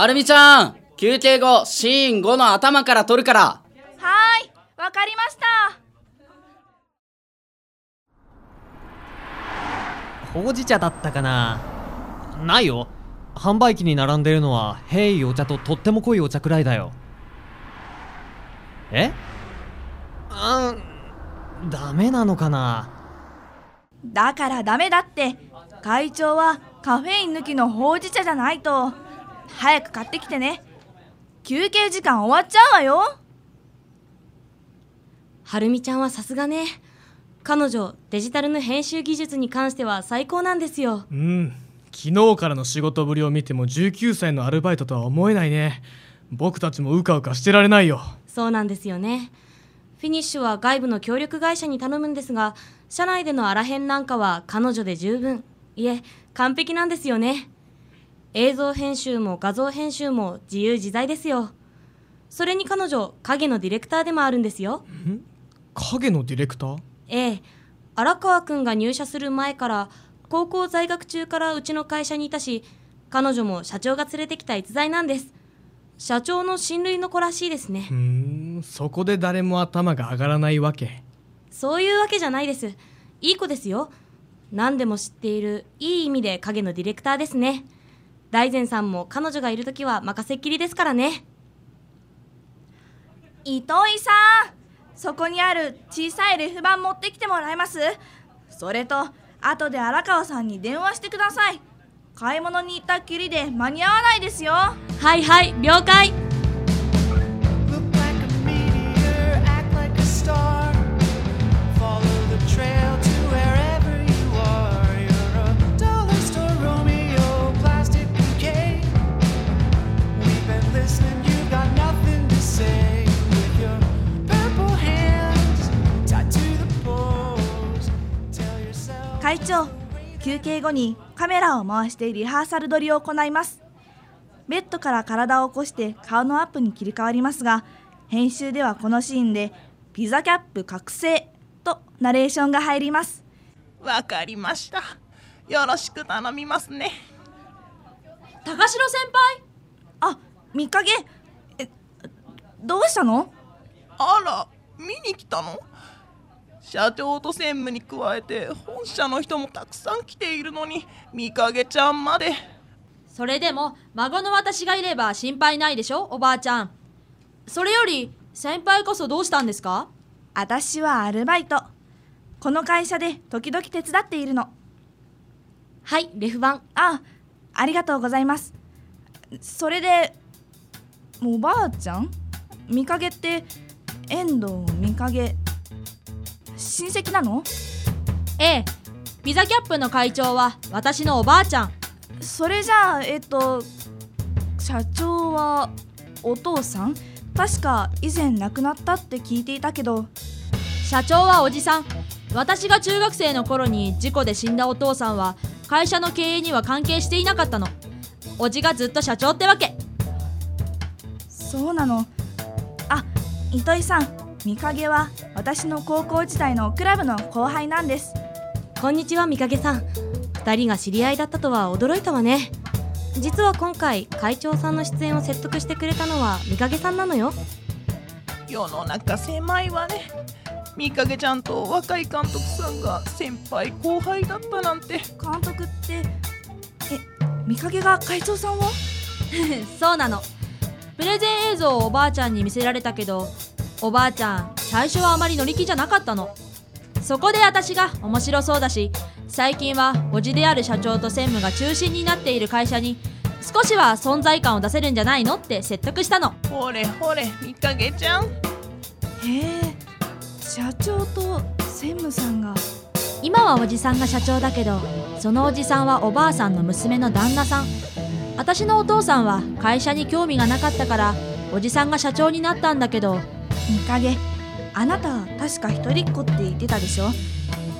はるみちゃん休憩後シーン5の頭から撮るから。はーいわかりました。ほうじ茶だったかな。ないよ。販売機に並んでるのはへいお茶ととっても濃いお茶くらいだよ。え？うんダメなのかな？だからダメだって。会長はカフェイン抜きのほうじ茶じゃないと早く買ってきてね。休憩時間終わっちゃうわよ。はるみちゃんはさすがね。彼女デジタルの編集技術に関しては最高なんですよ。うん。昨日からの仕事ぶりを見ても19歳のアルバイトとは思えないね。僕たちもうかうかしてられないよ。そうなんですよね。フィニッシュは外部の協力会社に頼むんですが社内でのあらへんなんかは彼女で十分。いえ完璧なんですよね映像編集も画像編集も自由自在ですよ。それに彼女影のディレクターでもあるんですよ。影のディレクター？ええ。荒川くんが入社する前から高校在学中からうちの会社にいたし彼女も社長が連れてきた逸材なんです。社長の親類の子らしいですね。うーんそこで誰も頭が上がらないわけ。そういうわけじゃないです。いい子ですよ。何でも知っているいい意味で影のディレクターですね大善さんも彼女がいる時は任せっきりですからね。糸井さんそこにある小さいレフ板持ってきてもらえます？それと後で荒川さんに電話してください。買い物に行ったっきりで間に合わないですよ。はいはい了解会長休憩後にカメラを回してリハーサル撮りを行います。ベッドから体を起こして顔のアップに切り替わりますが編集ではこのシーンでピザキャップ覚醒とナレーションが入ります。わかりました。よろしく頼みますね。高城先輩？あ見かけえどうしたの？あら、見に来たの？社長と専務に加えて本社の人もたくさん来ているのに見かけちゃんまで。それでも孫の私がいれば心配ないでしょ？おばあちゃん。それより先輩こそどうしたんですか？私はアルバイト。この会社で時々手伝っているの。はいレフ板。あありがとうございます。それでおばあちゃん？見かけって遠藤見かけ親戚なの？ええ。ピザキャップの会長は私のおばあちゃん。それじゃあえっと社長はお父さん？確か以前亡くなったって聞いていたけど。社長はおじさん。私が中学生の頃に事故で死んだお父さんは会社の経営には関係していなかったの。おじがずっと社長ってわけ。そうなの。あ糸井さん見影は私の高校時代のクラブの後輩なんです。こんにちはみかげさん。二人が知り合いだったとは驚いたわね。実は今回会長さんの出演を説得してくれたのはみかげさんなのよ。世の中狭いわね。見かけちゃんと若い監督さんが先輩後輩だったなんて。監督ってえ見影が会長さんを そうなの。プレゼン映像をおばあちゃんに見せられたけどおばあちゃん最初はあまり乗り気じゃなかったの。そこで私が面白そうだし最近はおじである社長と専務が中心になっている会社に少しは存在感を出せるんじゃないのって説得したの。ほれほれ見かけちゃんへえ社長と専務さんが？今はおじさんが社長だけどそのおじさんはおばあさんの娘の旦那さん。私のお父さんは会社に興味がなかったからおじさんが社長になったんだけど見影あなた確か一人っ子って言ってたでしょ？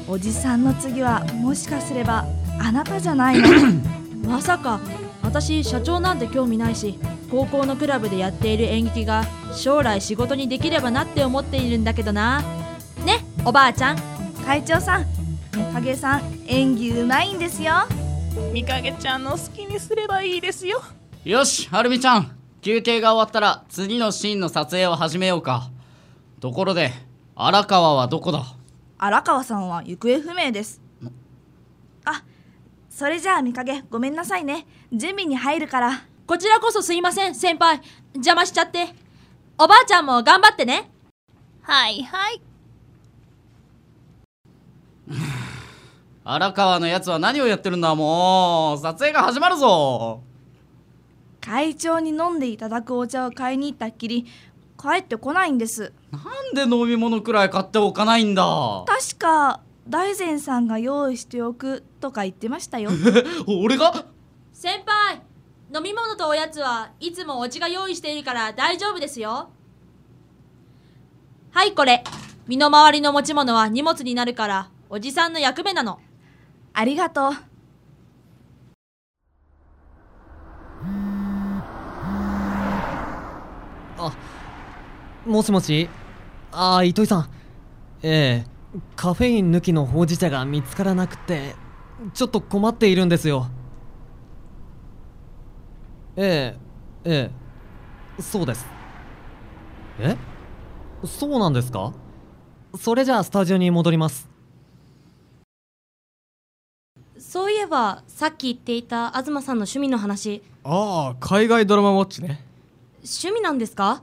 おじさんの次はもしかすればあなたじゃないの？まさか。私社長なんて興味ないし高校のクラブでやっている演劇が将来仕事にできればなって思っているんだけどな。ねおばあちゃん。会長さん。見影さん演技うまいんですよ。見かけちゃんの好きにすればいいですよ。よしはるみちゃん。休憩が終わったら次のシーンの撮影を始めようかところで荒川はどこだ？荒川さんは行方不明です。あそれじゃあ見影ごめんなさいね。準備に入るから。こちらこそすいません先輩。邪魔しちゃって。おばあちゃんも頑張ってね。はいはい。荒川のやつは何をやってるんだもう。撮影が始まるぞ。会長に飲んでいただくお茶を買いに行ったっきり帰ってこないんです。なんで飲み物くらい買っておかないんだ？確か大善さんが用意しておくとか言ってましたよ。俺が？先輩飲み物とおやつはいつもお家が用意しているから大丈夫ですよ。はいこれ。身の回りの持ち物は荷物になるからおじさんの役目なの。ありがとう。あもしもし？ああ糸井さん。ええ。カフェイン抜きのほうじ茶が見つからなくてちょっと困っているんですよ。ええええ。そうです。え？そうなんですか？それじゃあスタジオに戻ります。そういえばさっき言っていた東さんの趣味の話。ああ海外ドラマウォッチね。趣味なんですか？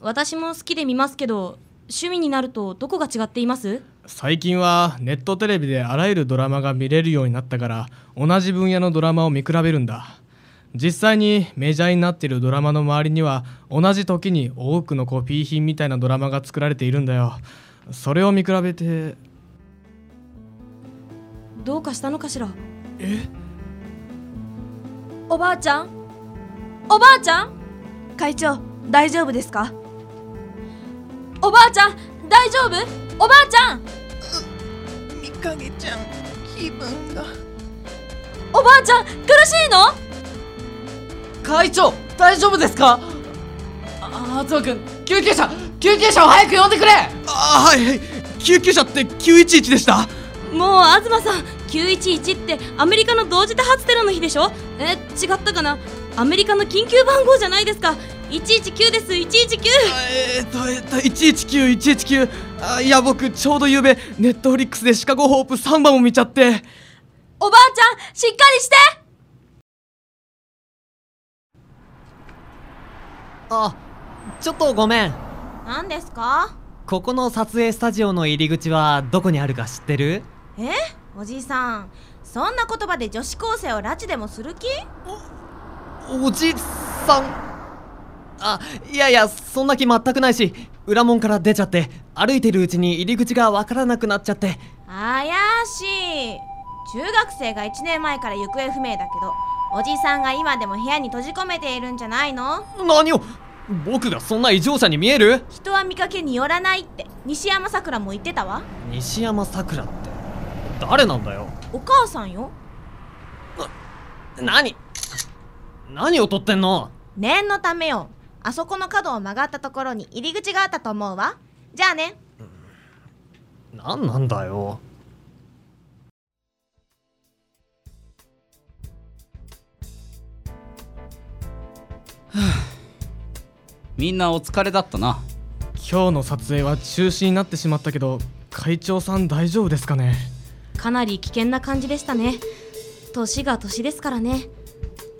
私も好きで見ますけど趣味になるとどこが違っています？最近はネットテレビであらゆるドラマが見れるようになったから同じ分野のドラマを見比べるんだ。実際にメジャーになっているドラマの周りには同じ時に多くのコピー品みたいなドラマが作られているんだよ。それを見比べて。どうかしたのかしら？え？おばあちゃん？おばあちゃん？会長大丈夫ですか？おばあちゃん大丈夫？おばあちゃん。みかげちゃん気分が。おばあちゃん苦しいの？会長大丈夫ですか？あ東君救急車救急車を早く呼んでくれ。あはいはい。救急車って911でした？もう東さん911ってアメリカの同時多発テロの日でしょ？え違ったかな？アメリカの緊急番号じゃないですか119です119えーっとえーっと119119あいや僕ちょうどゆうべネットフリックスでシカゴホープ3番を見ちゃって。おばあちゃんしっかりして。あちょっとごめん。何ですか？ここの撮影スタジオの入り口はどこにあるか知ってる？え？おじいさんそんな言葉で女子高生を拉致でもする気？おじさんあいやいやそんな気全くないし裏門から出ちゃって歩いてるうちに入り口がわからなくなっちゃって。怪しい。中学生が1年前から行方不明だけどおじさんが今でも部屋に閉じ込めているんじゃないの？何を？僕がそんな異常者に見える？人は見かけによらないって西山さくらも言ってたわ。西山さくらって誰なんだよ？お母さんよ。何？何を撮ってんの？念のためよあそこの角を曲がったところに入り口があったと思うわ。じゃあね。何なんだよ。みんなお疲れだったな。今日の撮影は中止になってしまったけど会長さん大丈夫ですかね？かなり危険な感じでしたね。年が年ですからね。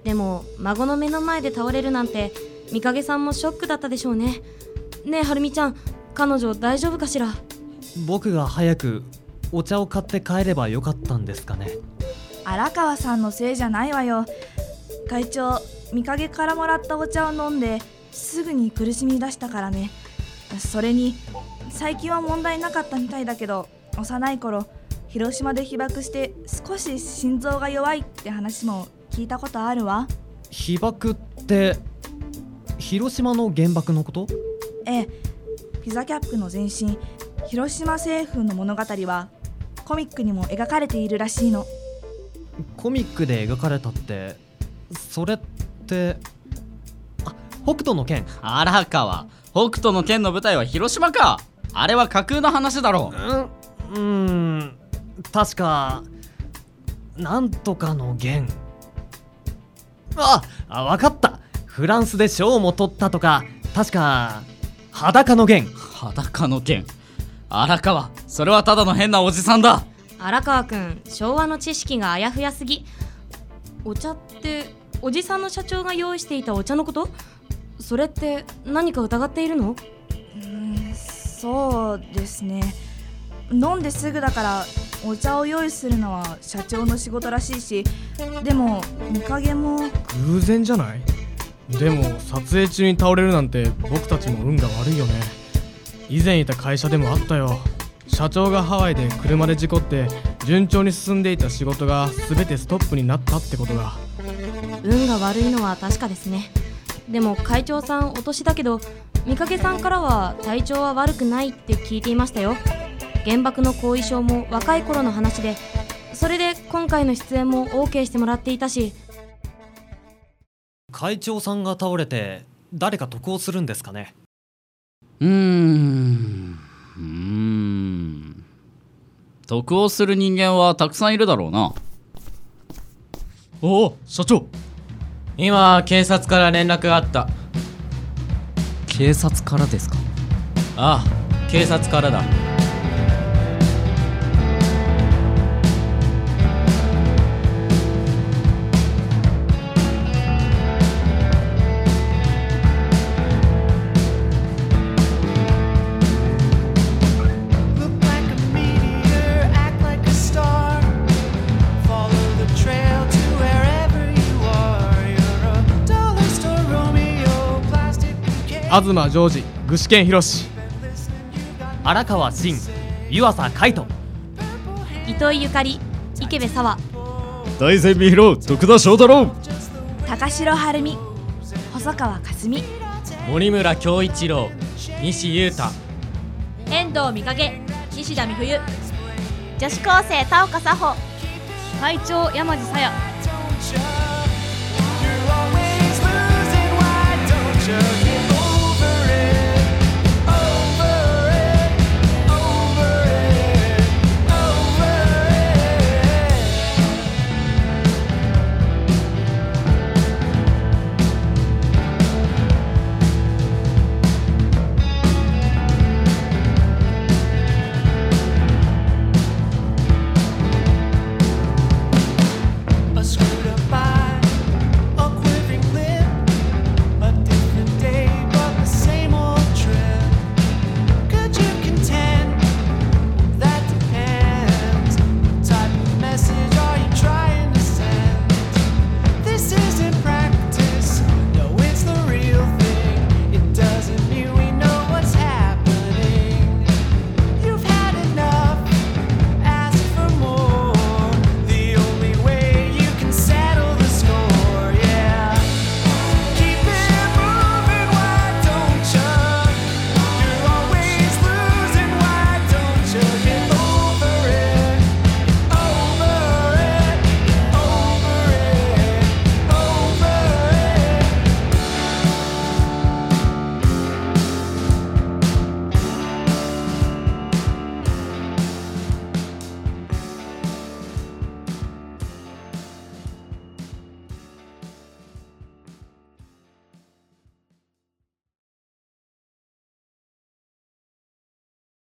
でも孫の目の前で倒れるなんて見かけさんもショックだったでしょうね。ねえはるみちゃん彼女大丈夫かしら？僕が早くお茶を買って帰ればよかったんですかね。荒川さんのせいじゃないわよ。会長見陰からもらったお茶を飲んですぐに苦しみ出したからね。それに最近は問題なかったみたいだけど幼い頃広島で被爆して少し心臓が弱いって話も聞いたことあるわ。被爆って広島の原爆のこと？ええ。ピザキャップの前身広島製粉の物語はコミックにも描かれているらしいの。コミックで描かれたってそれってあ北斗の拳荒川。北斗の剣の舞台は広島か。あれは架空の話だろう。うんん。確かなんとかの弦。ああ分かったフランスで賞も取ったとか確か裸の弦。裸の剣荒川それはただの変なおじさんだ。荒川くん昭和の知識があやふやすぎ。お茶っておじさんの社長が用意していたお茶のこと？それって何か疑っているの？そうですね。飲んですぐだからお茶を用意するのは社長の仕事らしいしでも見影も。偶然じゃない？でも撮影中に倒れるなんて僕たちも運が悪いよね。以前いた会社でもあったよ。社長がハワイで車で事故って順調に進んでいた仕事が全てストップになったってことが。運が悪いのは確かですね。でも会長さんお年だけど見かけさんからは体調は悪くないって聞いていましたよ。原爆の後遺症も若い頃の話でそれで今回の出演も OK してもらっていたし会長さんが倒れて誰か得をするんですかね？うーん。うーん。得をする人間はたくさんいるだろうな。おお社長。今警察から連絡があった。警察からですか？ああ警察からだ東ジョー具志堅宏荒川真湯浅海斗糸井ゆかり池部沙大善美弘徳田翔太郎。高城晴美細川佳純森村京一郎西裕太。遠藤美影西田美冬。女子高生田岡佐穂会長山地さや You're always losing, why don't you?